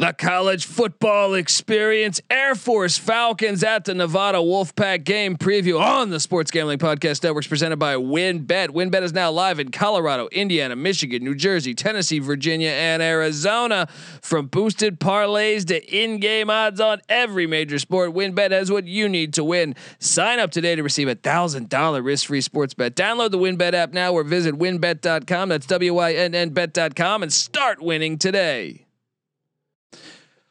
The college football experience, Air Force Falcons at the Nevada Wolfpack game preview on the Sports Gambling Podcast Networks presented by WynnBET. WynnBET is now live in Colorado, Indiana, Michigan, New Jersey, Tennessee, Virginia, and Arizona. From boosted parlays to in-game odds on every major sport, WynnBET has what you need to win. Sign up today to receive a thousand dollar risk-free sports bet. Download the WynnBET app now or visit wynnbet.com. That's W-Y-N-N bet.com and start winning today.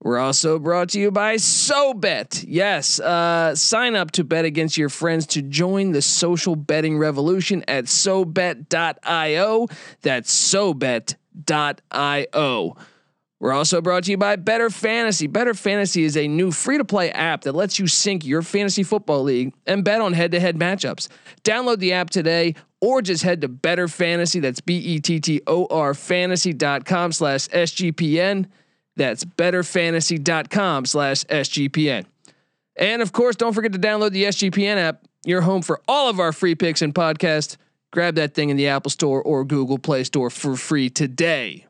We're also brought to you by SoBet. Yes, uh, sign up to bet against your friends to join the social betting revolution at SoBet.io. That's SoBet.io. We're also brought to you by Bettor Fantasy. Bettor Fantasy is a new free to play app that lets you sync your fantasy football league and bet on head to head matchups. Download the app today or just head to Bettor Fantasy. That's B E T T O R fantasy.com slash SGPN. That's bettorfantasy.com slash SGPN. And of course, don't forget to download the SGPN app, your home for all of our free picks and podcasts. Grab that thing in the Apple Store or Google Play Store for free today.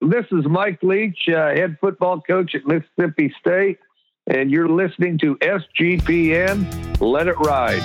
This is Mike Leach, uh, head football coach at Mississippi State, and you're listening to SGPN. Let it ride.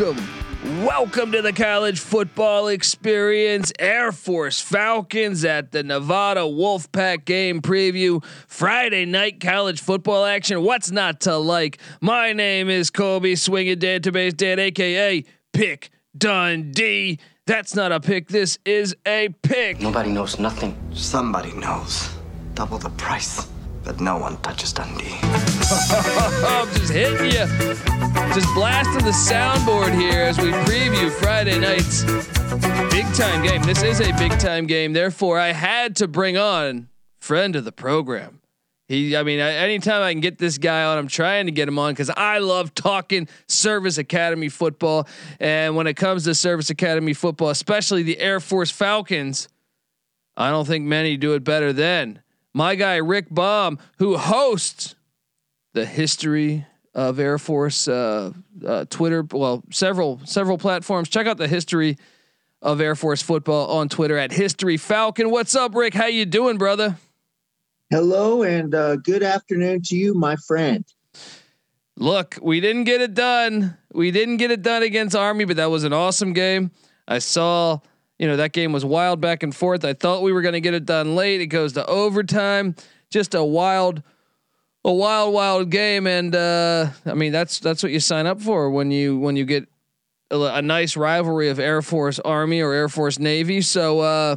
Welcome. Welcome to the college football experience. Air Force Falcons at the Nevada Wolfpack game preview. Friday night college football action. What's not to like? My name is Colby Swinging Database Dad, aka Pick Dundee. That's not a pick. This is a pick. Nobody knows nothing. Somebody knows. Double the price. But no one touches Dundee. I'm just hitting you. Just blasting the soundboard here as we preview Friday night's big time game. This is a big time game. Therefore, I had to bring on friend of the program. He, I mean, anytime I can get this guy on, I'm trying to get him on because I love talking Service Academy football. And when it comes to Service Academy football, especially the Air Force Falcons, I don't think many do it better than my guy Rick Baum, who hosts the history of Air Force uh, uh, Twitter, well, several several platforms. Check out the history of Air Force football on Twitter at History Falcon. What's up, Rick? How you doing, brother? Hello and uh, good afternoon to you, my friend. Look, we didn't get it done. We didn't get it done against Army, but that was an awesome game. I saw, you know, that game was wild back and forth. I thought we were going to get it done late. It goes to overtime. Just a wild, a wild, wild game. And uh, I mean, that's that's what you sign up for when you when you get a, a nice rivalry of Air Force Army or Air Force Navy. So. Uh,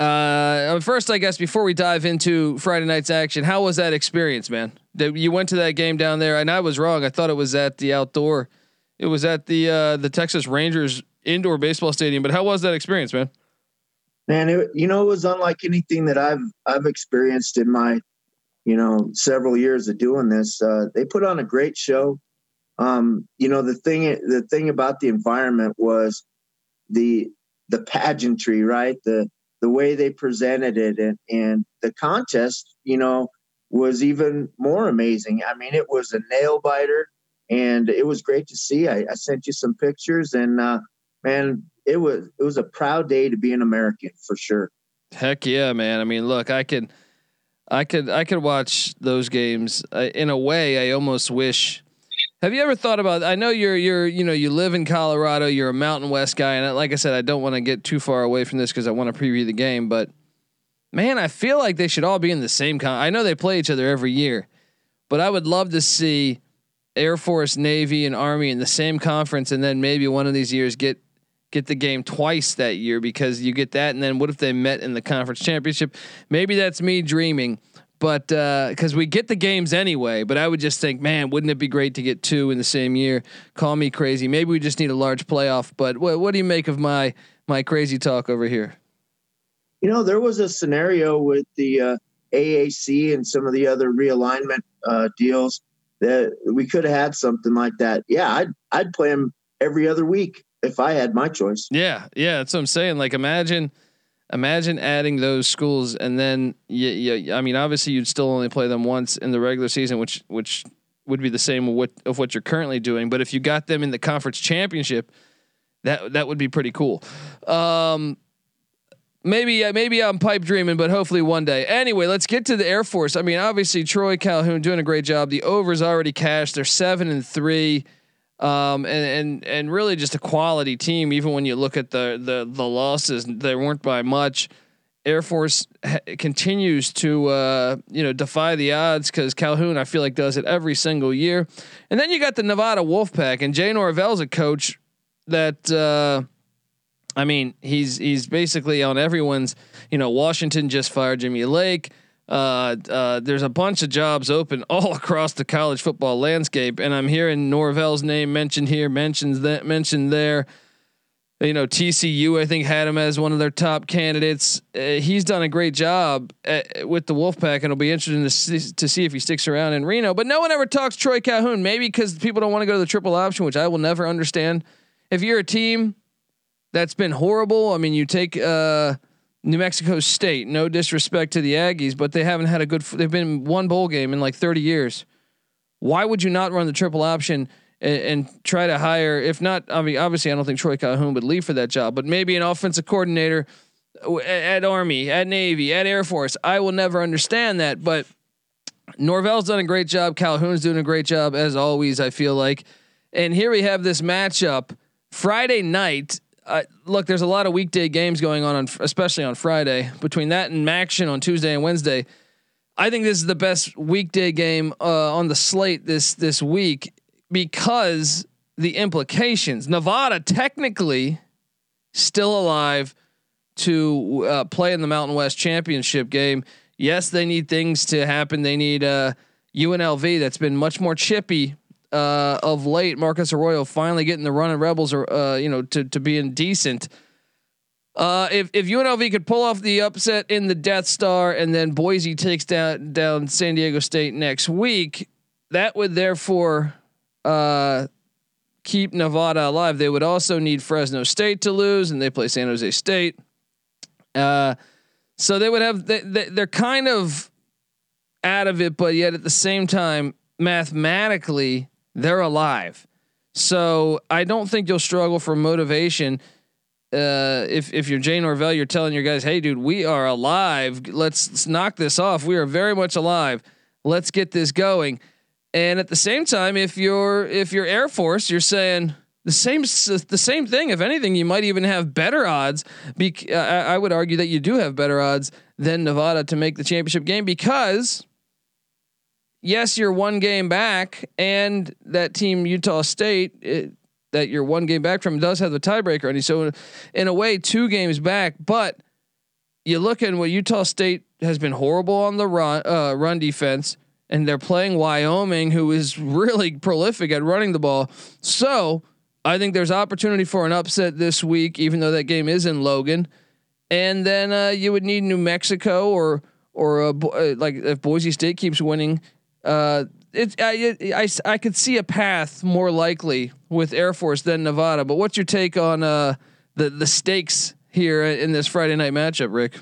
uh, first, I guess before we dive into Friday night's action, how was that experience, man? That you went to that game down there, and I was wrong. I thought it was at the outdoor. It was at the uh, the Texas Rangers indoor baseball stadium. But how was that experience, man? Man, it, you know, it was unlike anything that I've I've experienced in my, you know, several years of doing this. Uh, they put on a great show. Um, you know, the thing the thing about the environment was the the pageantry, right? The the way they presented it and, and the contest, you know, was even more amazing. I mean, it was a nail biter and it was great to see. I, I sent you some pictures and, uh, man, it was, it was a proud day to be an American for sure. Heck yeah, man. I mean, look, I could, I could, I could watch those games uh, in a way. I almost wish, have you ever thought about? I know you're you're you know you live in Colorado. You're a Mountain West guy, and like I said, I don't want to get too far away from this because I want to preview the game. But man, I feel like they should all be in the same con. I know they play each other every year, but I would love to see Air Force, Navy, and Army in the same conference, and then maybe one of these years get get the game twice that year because you get that, and then what if they met in the conference championship? Maybe that's me dreaming, but because uh, we get the games anyway. But I would just think, man, wouldn't it be great to get two in the same year? Call me crazy. Maybe we just need a large playoff. But what, what do you make of my my crazy talk over here? You know, there was a scenario with the uh, AAC and some of the other realignment uh, deals that we could have had something like that. Yeah, I'd I'd play them every other week if I had my choice. Yeah, yeah, that's what I'm saying. Like imagine imagine adding those schools and then yeah, yeah I mean obviously you'd still only play them once in the regular season which which would be the same of what of what you're currently doing, but if you got them in the conference championship, that that would be pretty cool. Um maybe uh, maybe I'm pipe dreaming, but hopefully one day. Anyway, let's get to the Air Force. I mean, obviously Troy Calhoun doing a great job. The overs already cashed. They're seven and three, um, and and and really just a quality team. Even when you look at the the the losses, they weren't by much. Air Force ha- continues to uh, you know defy the odds because Calhoun I feel like does it every single year, and then you got the Nevada Wolfpack and Jay Norvell's a coach that. Uh, I mean, he's he's basically on everyone's. You know, Washington just fired Jimmy Lake. Uh, uh, there's a bunch of jobs open all across the college football landscape, and I'm hearing Norvell's name mentioned here, mentions that, mentioned there. You know, TCU I think had him as one of their top candidates. Uh, he's done a great job at, with the Wolfpack, and it'll be interesting to see, to see if he sticks around in Reno. But no one ever talks Troy Calhoun, maybe because people don't want to go to the triple option, which I will never understand. If you're a team that's been horrible. I mean, you take uh, New Mexico State. No disrespect to the Aggies, but they haven't had a good. They've been one bowl game in like 30 years. Why would you not run the triple option and, and try to hire? If not, I mean, obviously, I don't think Troy Calhoun would leave for that job, but maybe an offensive coordinator at, at Army, at Navy, at Air Force. I will never understand that, but Norvell's done a great job. Calhoun's doing a great job as always. I feel like, and here we have this matchup Friday night look, there's a lot of weekday games going on, on, especially on Friday. Between that and MACtion on Tuesday and Wednesday, I think this is the best weekday game uh, on the slate this this week because the implications. Nevada technically still alive to uh, play in the Mountain West Championship game. Yes, they need things to happen. They need uh, UNLV that's been much more chippy uh, of late, Marcus Arroyo finally getting the run of Rebels, or uh, you know, to to being decent. Uh, if if UNLV could pull off the upset in the Death Star, and then Boise takes down down San Diego State next week, that would therefore uh, keep Nevada alive. They would also need Fresno State to lose, and they play San Jose State. Uh, so they would have they, they, they're kind of out of it, but yet at the same time, mathematically they're alive. So I don't think you'll struggle for motivation. Uh, if if you're Jay Norvell, you're telling your guys, "Hey, dude, we are alive. Let's, let's knock this off. We are very much alive. Let's get this going." And at the same time, if you're if you're Air Force, you're saying the same the same thing. If anything, you might even have better odds. Be- I, I would argue that you do have better odds than Nevada to make the championship game because yes, you're one game back, and that team Utah State it, that you're one game back from does have the tiebreaker, and so in a way, two games back. But you look at what Utah State has been horrible on the run uh, run defense, and they're playing Wyoming, who is really prolific at running the ball. So I think there's opportunity for an upset this week, even though that game is in Logan. And then uh, you would need New Mexico or or uh, like if Boise State keeps winning, uh, it, I, I, I could see a path more likely with Air Force than Nevada. But what's your take on uh, the the stakes here in this Friday night matchup, Rick?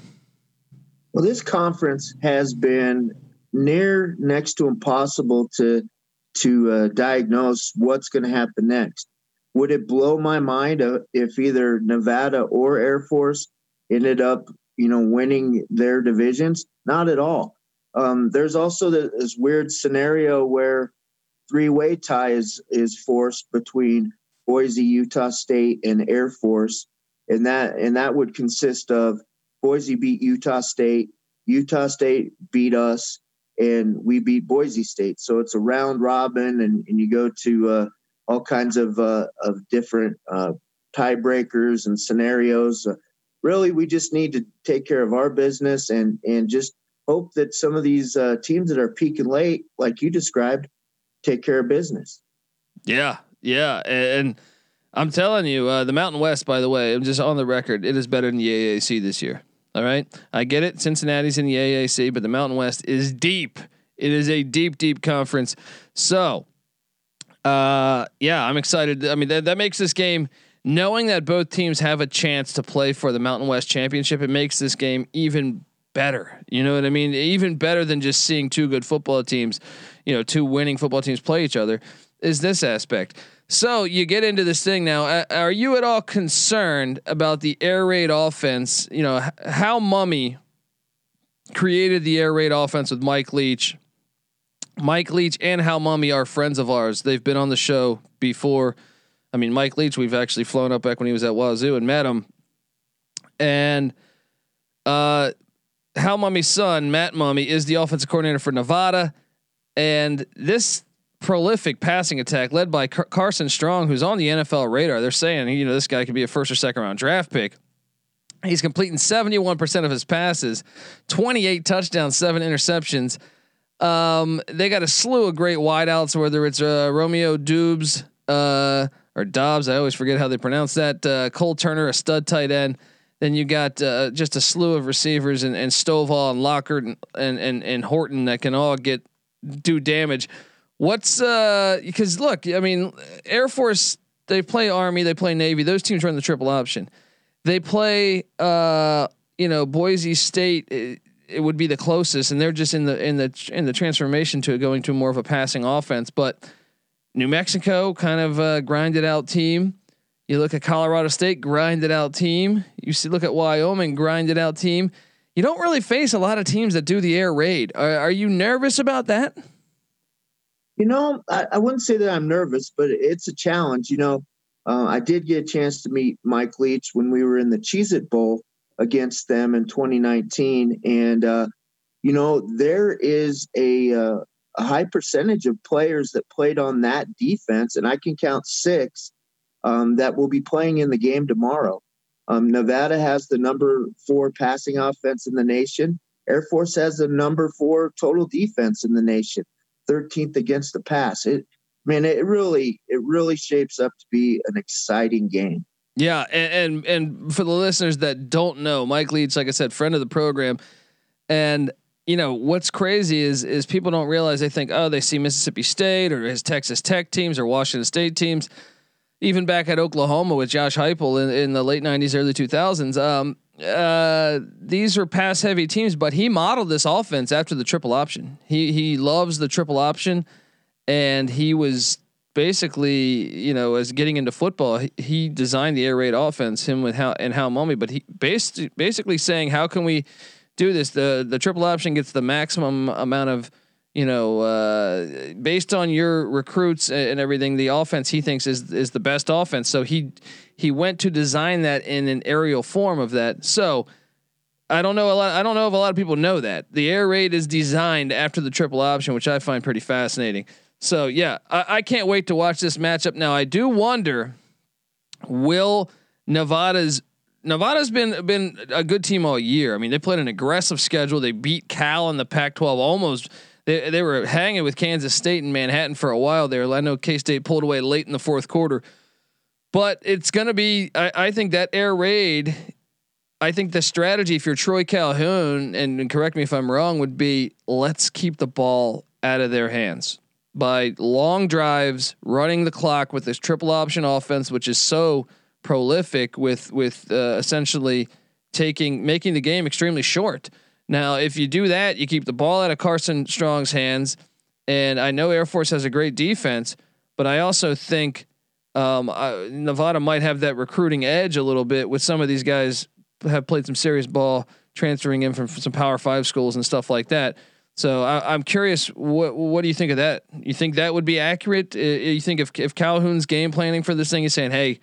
Well, this conference has been near next to impossible to to uh, diagnose what's going to happen next. Would it blow my mind uh, if either Nevada or Air Force ended up, you know, winning their divisions? Not at all. Um, there's also this weird scenario where three-way tie is is forced between Boise, Utah State, and Air Force, and that and that would consist of Boise beat Utah State, Utah State beat us, and we beat Boise State. So it's a round robin, and, and you go to uh, all kinds of uh, of different uh, tiebreakers and scenarios. Really, we just need to take care of our business and and just hope that some of these uh, teams that are peaking late, like you described, take care of business. Yeah, yeah, and I'm telling you, uh, the Mountain West. By the way, I'm just on the record. It is better than the AAC this year. All right, I get it. Cincinnati's in the AAC, but the Mountain West is deep. It is a deep, deep conference. So, uh, yeah, I'm excited. I mean, that, that makes this game knowing that both teams have a chance to play for the Mountain West Championship. It makes this game even better. You know what I mean? Even better than just seeing two good football teams, you know, two winning football teams play each other is this aspect. So you get into this thing now. Are you at all concerned about the air raid offense? You know, how Mumme created the air raid offense with Mike Leach. Mike Leach and Hal Mumme are friends of ours. They've been on the show before. I mean, Mike Leach, we've actually flown up back when he was at Wazoo and met him. And uh, Hal Mumme's son, Matt Mumme, is the offensive coordinator for Nevada. And this prolific passing attack led by Car- Carson Strong, who's on the NFL radar, they're saying, you know, this guy could be a first or second round draft pick. He's completing 71% of his passes, 28 touchdowns, seven interceptions. Um, they got a slew of great wideouts, whether it's uh, Romeo Dubes uh, or Dobbs. I always forget how they pronounce that. Uh, Cole Turner, a stud tight end. Then you got uh, just a slew of receivers and, and Stovall and Lockhart and, and, and and Horton that can all get do damage. What's uh because look, I mean, Air Force they play Army, they play Navy. Those teams run the triple option. They play uh you know Boise State. It, it would be the closest, and they're just in the in the in the transformation to going to more of a passing offense. But New Mexico kind of a grinded out team. You look at Colorado State, grinded out team. You see, look at Wyoming, grinded out team. You don't really face a lot of teams that do the air raid. Are, are you nervous about that? You know, I, I, wouldn't say that I'm nervous, but it's a challenge. You know, uh, I did get a chance to meet Mike Leach when we were in the Cheez It Bowl against them in 2019. And, uh, you know, there is a, uh, a high percentage of players that played on that defense, and I can count six um, that will be playing in the game tomorrow. Um, Nevada has the number four passing offense in the nation. Air Force has the number four total defense in the nation, 13th against the pass. It, man, it really, it really shapes up to be an exciting game. Yeah, and, and and for the listeners that don't know, Mike Leach, like I said, friend of the program, and you know what's crazy is is people don't realize they think oh they see Mississippi State or his Texas Tech teams or Washington State teams even back at Oklahoma with Josh Heupel in, in the late '90s, early 2000s. Um, uh, these were pass heavy teams, but he modeled this offense after the triple option. He he loves the triple option, and he was basically, you know, as getting into football, he, he designed the air raid offense. Him with how and Hal Mumme, but he basically basically saying, how can we do this? The the triple option gets the maximum amount of you know, uh, based on your recruits and everything, the offense he thinks is is the best offense. So he he went to design that in an aerial form of that. So I don't know a lot. I don't know if a lot of people know that the air raid is designed after the triple option, which I find pretty fascinating. So yeah, I, I can't wait to watch this matchup. Now I do wonder, will Nevada's Nevada's been been a good team all year. I mean, they played an aggressive schedule. They beat Cal in the Pac-12 almost they they were hanging with Kansas State in Manhattan for a while there. I know K State pulled away late in the fourth quarter, but it's going to be. I, I think that air raid. I think the strategy, if you're Troy Calhoun, and, and correct me if I'm wrong, would be let's keep the ball out of their hands by long drives, running the clock with this triple option offense, which is so prolific with with uh, essentially taking making the game extremely short. Now, if you do that, you keep the ball out of Carson Strong's hands. And I know Air Force has a great defense, but I also think um, I, Nevada might have that recruiting edge a little bit with some of these guys have played some serious ball, transferring in from, from some Power Five schools and stuff like that. So I, am curious, what what do you think of that? You think that would be accurate? You think if if Calhoun's game planning for this thing is saying, "Hey,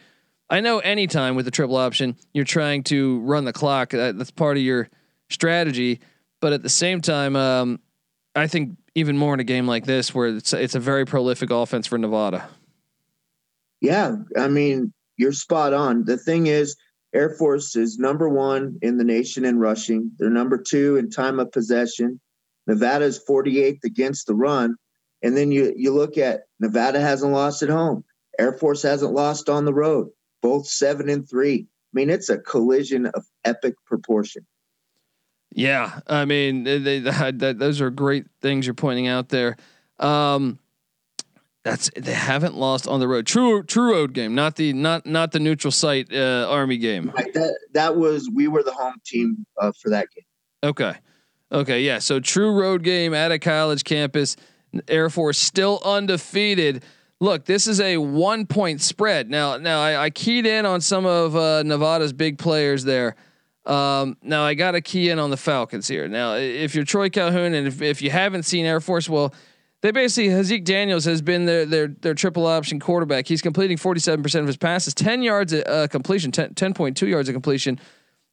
I know anytime with the triple option, you're trying to run the clock. That, that's part of your strategy. But at the same time, um, I think even more in a game like this where it's it's a very prolific offense for Nevada. Yeah, I mean, you're spot on. The thing is, Air Force is number one in the nation in rushing. They're number two in time of possession. Nevada is 48th against the run. And then you you look at Nevada hasn't lost at home. Air Force hasn't lost on the road. Both seven and three. I mean, it's a collision of epic proportion. Yeah, I mean, they, they, that, those are great things you're pointing out there. Um, that's they haven't lost on the road. True, true road game, not the not not the neutral site uh, Army game. Right, that that was we were the home team uh, for that game. Okay, okay, yeah. So true road game at a college campus. Air Force still undefeated. Look, this is a one point spread. Now, now I, I keyed in on some of uh, Nevada's big players there. Um, now I got a key in on the Falcons here. Now, if you're Troy Calhoun and if, if you haven't seen Air Force, well, they basically Haaziq Daniels has been their their their triple option quarterback. He's completing 47% of his passes, 10 yards uh, completion, 10, 10.2 yards of completion,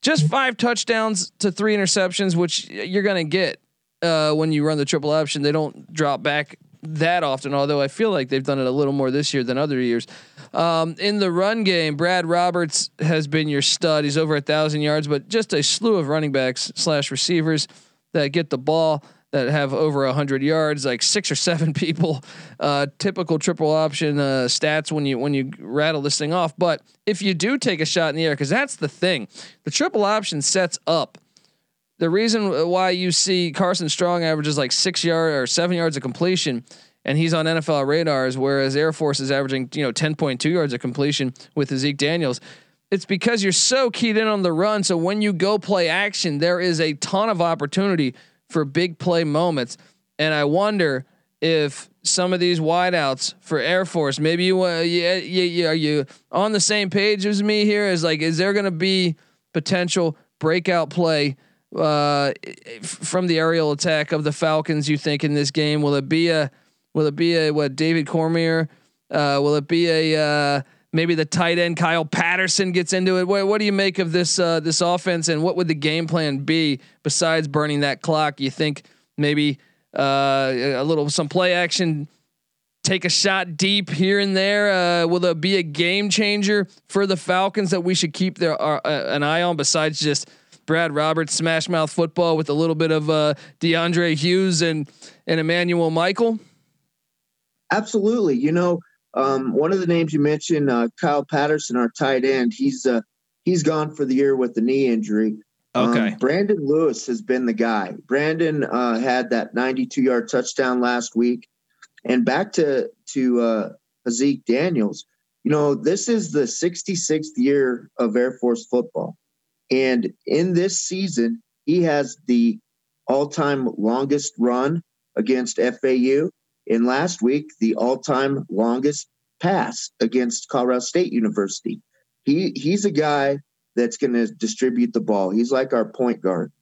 just five touchdowns to three interceptions, which you're to get uh, when you run the triple option. They don't drop back that often, although I feel like they've done it a little more this year than other years. Um, in the run game, Brad Roberts has been your stud. He's over a thousand yards, but just a slew of running backs slash receivers that get the ball that have over a hundred yards, like six or seven people. Uh, typical triple option uh, stats when you when you rattle this thing off. But if you do take a shot in the air, because that's the thing, the triple option sets up the reason why you see Carson Strong averages like six yard or seven yards of completion, and he's on NFL radars, whereas Air Force is averaging you know ten point two yards of completion with Zeke Daniels. It's because you're so keyed in on the run. So when you go play action, there is a ton of opportunity for big play moments. And I wonder if some of these wideouts for Air Force, maybe you, uh, are you on the same page as me here? Is like, is there going to be potential breakout play? Uh, from the aerial attack of the Falcons? You think in this game will it be a will it be a what David Cormier? Uh, will it be a uh, maybe the tight end Kyle Patterson gets into it? What, what do you make of this uh, this offense and what would the game plan be besides burning that clock? You think maybe uh, a little some play action? Take a shot deep here and there. Uh, will it be a game changer for the Falcons that we should keep their uh, an eye on besides just Brad Roberts smash mouth football with a little bit of uh, DeAndre Hughes and and Emmanuel Michael? Absolutely. You know, um, one of the names you mentioned, uh, Kyle Patterson, our tight end, he's uh, he's gone for the year with the knee injury. Okay. Um, Brandon Lewis has been the guy. Brandon uh, had that 92 yard touchdown last week, and back to to uh, Zeke Daniels. You know, this is the 66th year of Air Force football. And in this season, he has the all time longest run against FAU. And last week, the all time longest pass against Colorado State University. He he's a guy that's going to distribute the ball. He's like our point guard.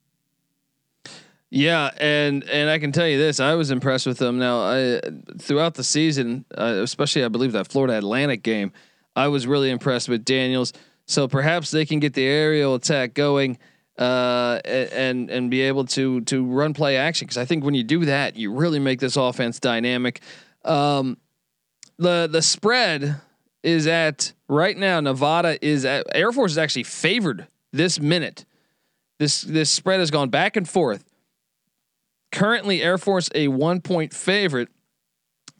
Yeah, and and I can tell you this, I was impressed with him. Now, I, throughout the season, uh, especially I believe that Florida Atlantic game, I was really impressed with Daniels. So perhaps they can get the aerial attack going uh, and and be able to to run play action because I think when you do that, you really make this offense dynamic. Um, the the spread is at right now. Nevada is at Air Force is actually favored this minute. This this spread has gone back and forth. Currently, Air Force a one point favorite.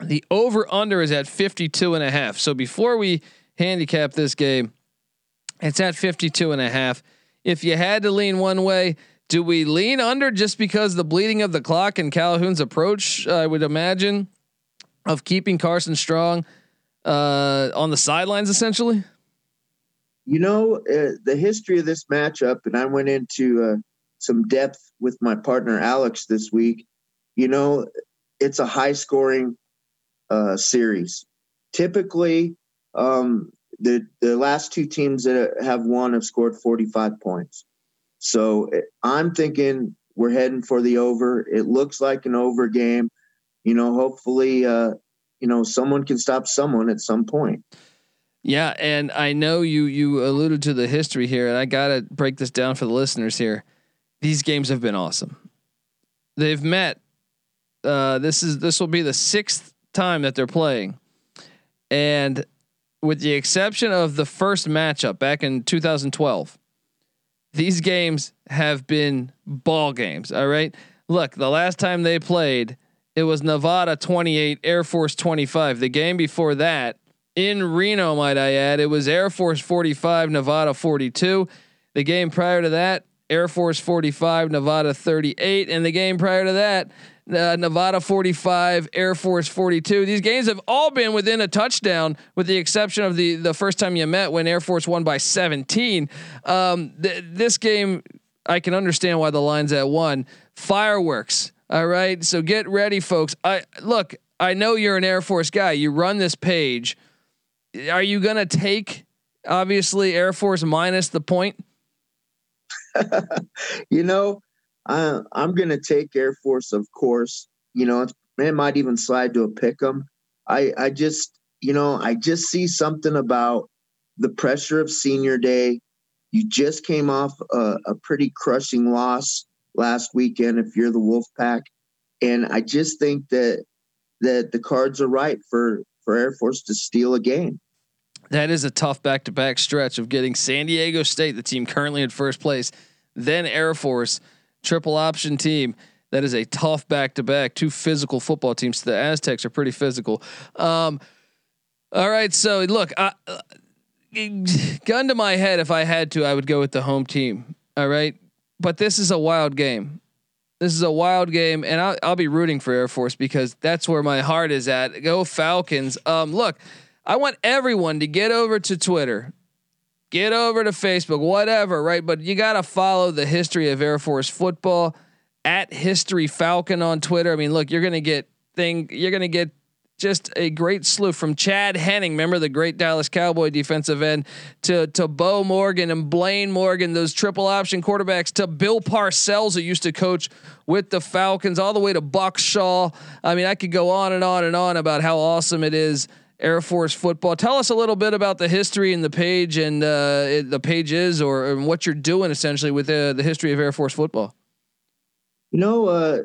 The over under is at 52 and a half. So before we handicap this game, it's at 52 and a half. If you had to lean one way, do we lean under just because the bleeding of the clock and Calhoun's approach, I would imagine, of keeping Carson Strong uh, on the sidelines essentially? You know, uh, the history of this matchup, and I went into uh, some depth with my partner Alex this week. You know, it's a high scoring uh, series. Typically, um, the the last two teams that have won have scored 45 points. So eh, I'm thinking we're heading for the over. It looks like an over game. You know, hopefully, uh, you know, someone can stop someone at some point. Yeah, and I know you you alluded to the history here, and I gotta break this down for the listeners here. These games have been awesome. They've met. Uh, this is this will be the sixth time that they're playing, and with the exception of the first matchup back in 2012, these games have been ball games. All right. Look, the last time they played, it was Nevada 28, Air Force 25. The game before that, in Reno, might I add, it was Air Force 45, Nevada 42. The game prior to that, Air Force 45, Nevada 38. And the game prior to that, uh, Nevada 45, Air Force 42. These games have all been within a touchdown, with the exception of the the first time you met when Air Force won by 17. Um, th- this game, I can understand why the line's at one. Fireworks. All right, so get ready, folks. I look. I know you're an Air Force guy. You run this page are you to take obviously Air Force minus the point? you know, I, I'm going to take Air Force, of course. You know, it might even slide to a pick 'em. I, I just, you know, I just see something about the pressure of senior day. You just came off a, a pretty crushing loss last weekend if you're the Wolfpack. And I just think that that the cards are right for for Air Force to steal a game. That is a tough back to back stretch of getting San Diego State, the team currently in first place, then Air Force, triple option team. That is a tough back to back. Two physical football teams. The Aztecs are pretty physical. Um, all right, so look, I, uh, gun to my head, if I had to, I would go with the home team. All right, but this is a wild game. This is a wild game, and I'll, I'll be rooting for Air Force because that's where my heart is at. Go Falcons. Um, look, I want everyone to get over to Twitter, get over to Facebook, whatever, right? But you got to follow the history of Air Force football at History Falcon on Twitter. I mean, look, you're gonna get thing, you're gonna get just a great slew from Chad Henning, remember the great Dallas Cowboy defensive end, to to Beau Morgan and Blane Morgan, those triple option quarterbacks, to Bill Parcells, who used to coach with the Falcons, all the way to Buck Shaw. I mean, I could go on and on and on about how awesome it is. Air Force football. Tell us a little bit about the history and the page and uh, it, the pages or, or what you're doing essentially with uh, the history of Air Force football. You know, uh,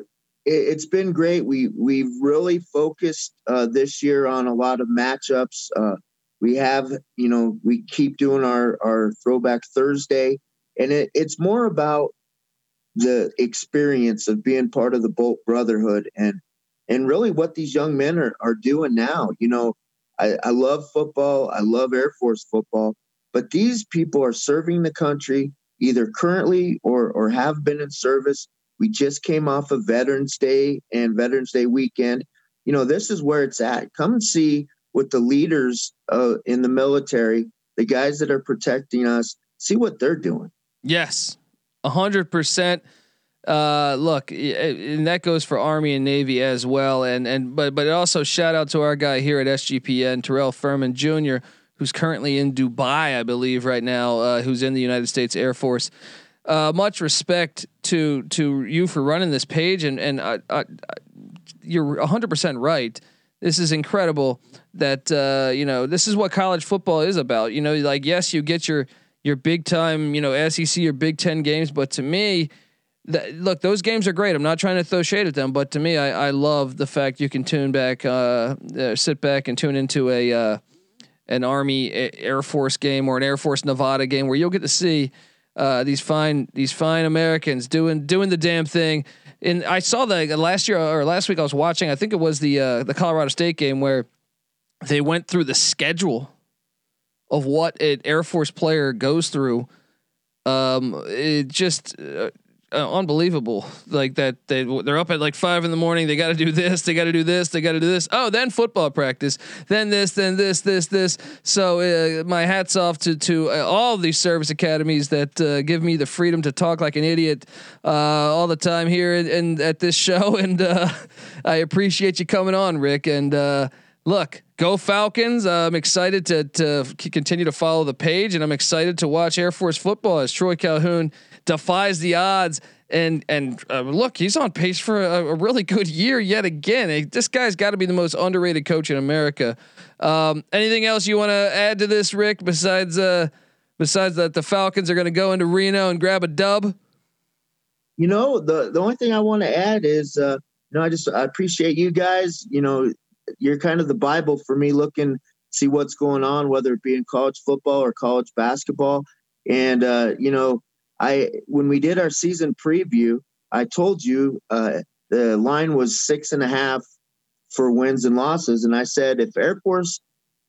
it, has been great. We we've really focused uh, this year on a lot of matchups. Uh, we have, you know, we keep doing our our Throwback Thursday, and it, it's more about the experience of being part of the Bolt Brotherhood and and really what these young men are are doing now. You know, I, I love football. I love Air Force football, but these people are serving the country either currently or or have been in service we just came off of Veterans Day and Veterans Day weekend. You know, this is where it's at. Come and see what the leaders uh, in the military, the guys that are protecting us, see what they're doing. Yes, a hundred percent. Uh, look, and that goes for Army and Navy as well. And and but but also shout out to our guy here at SGPN, Terrell Furman Jr., who's currently in Dubai, I believe, right now. Uh, who's in the United States Air Force. Uh, much respect to to you for running this page, and and I, I, you're 100 percent right. This is incredible that uh, you know this is what college football is about. You know, like yes, you get your your big time, you know, SEC or Big Ten games, but to me, look, those games are great. I'm not trying to throw shade at them, but to me, I, I love the fact you can tune back, uh, uh, sit back and tune into a uh, an Army Air Force game or an Air Force Nevada game where you'll get to see uh, these fine these fine Americans doing doing the damn thing. And I saw the last year or last week I was watching. I think it was the uh, the Colorado State game where they went through the schedule of what an Air Force player goes through. Um, it just uh, unbelievable. Like that they they're up at like five in the morning. They got to do this. They got to do this. They got to do this. Oh, then football practice. Then this. Then this. This. This. So uh, my hats off to to uh, all these service academies that uh, give me the freedom to talk like an idiot uh, all the time here and at this show. And uh, I appreciate you coming on, Rick. And look, go Falcons. I'm excited to to continue to follow the page, and I'm excited to watch Air Force football as Troy Calhoun defies the odds. And and uh, look, he's on pace for a, a, really good year yet again. This guy's got to be the most underrated coach in America. Um, anything else you want to add to this, Rick? Besides uh, besides that, the Falcons are going to go into Reno and grab a dub. You know, the the only thing I want to add is, uh, you know, I just I appreciate you guys. You know, you're kind of the Bible for me, looking see what's going on, whether it be in college football or college basketball. And uh, you know, I when we did our season preview, I told you uh, the line was six and a half for wins and losses, and I said if Air Force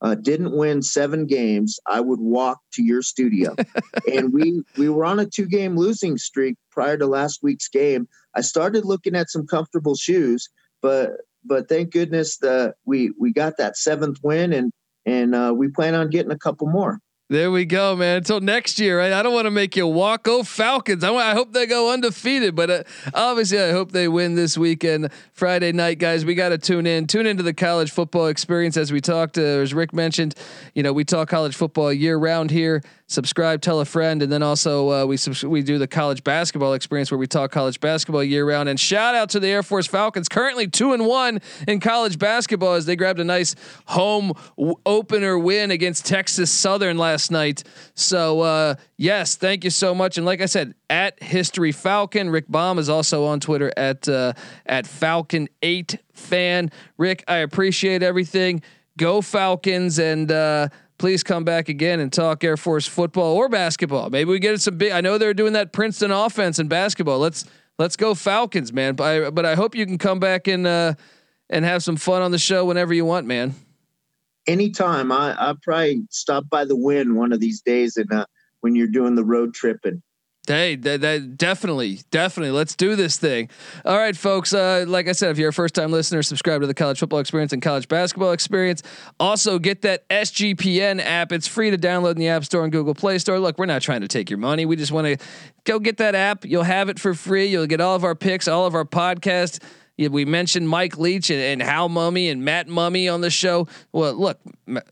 uh, didn't win seven games, I would walk to your studio. and we we were on a two game losing streak prior to last week's game. I started looking at some comfortable shoes, but but thank goodness the we we got that seventh win and and uh, we plan on getting a couple more. There we go, man. Until next year, right? I don't want to make you walk. Go Falcons. I, I hope they go undefeated, but uh, obviously, I hope they win this weekend. Friday night, guys. We got to tune in. Tune into the college football experience as we talked. Uh, as Rick mentioned, you know, we talk college football year round here subscribe, tell a friend, and then also uh, we subs- we do the college basketball experience where we talk college basketball year round. And shout out to the Air Force Falcons, currently two and one in college basketball as they grabbed a nice home w- opener win against Texas Southern last night. So uh, yes, thank you so much. And like I said, at History Falcon, Rick Baum is also on Twitter at uh, at Falcon Eight Fan. Rick, I appreciate everything. Go Falcons and uh, please come back again and talk Air Force football or basketball. Maybe we get some big. I know they're doing that Princeton offense in basketball. Let's let's go Falcons, man. But I, but I hope you can come back and uh, and have some fun on the show whenever you want, man. Anytime. I I probably stop by the Wynn one of these days and uh, when you're doing the road trip and Hey, that, that, definitely, definitely. Let's do this thing. All right, folks. Uh, like I said, if you're a first time listener, subscribe to the college football experience and college basketball experience. Also, get that SGPN app. It's free to download in the App Store and Google Play Store. Look, we're not trying to take your money. We just want to go get that app. You'll have it for free. You'll get all of our picks, all of our podcasts. We mentioned Mike Leach and, and Hal Mumme and Matt Mumme on the show. Well, look,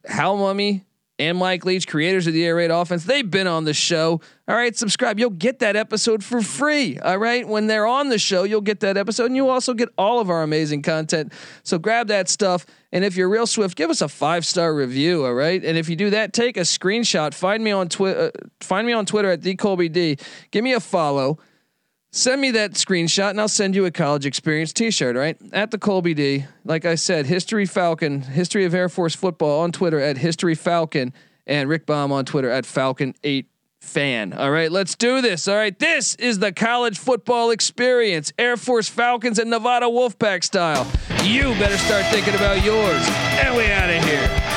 Hal Mumme and Mike Leach, creators of the air raid offense, they've been on the show. All right, subscribe. You'll get that episode for free. All right, when they're on the show, you'll get that episode, and you also get all of our amazing content. So grab that stuff, and if you're real swift, give us a five star review. All right, and if you do that, take a screenshot. Find me on Twitter. Uh, find me on Twitter at dcolbyd. Give me a follow. Send me that screenshot and I'll send you a college experience t-shirt, right? At the Colby D. Like I said, History Falcon, History of Air Force Football on Twitter at History Falcon and Rick Baum on Twitter at Falcon8 fan. All right, let's do this. All right, this is the college football experience, Air Force Falcons and Nevada Wolfpack style. You better start thinking about yours. And we out of here.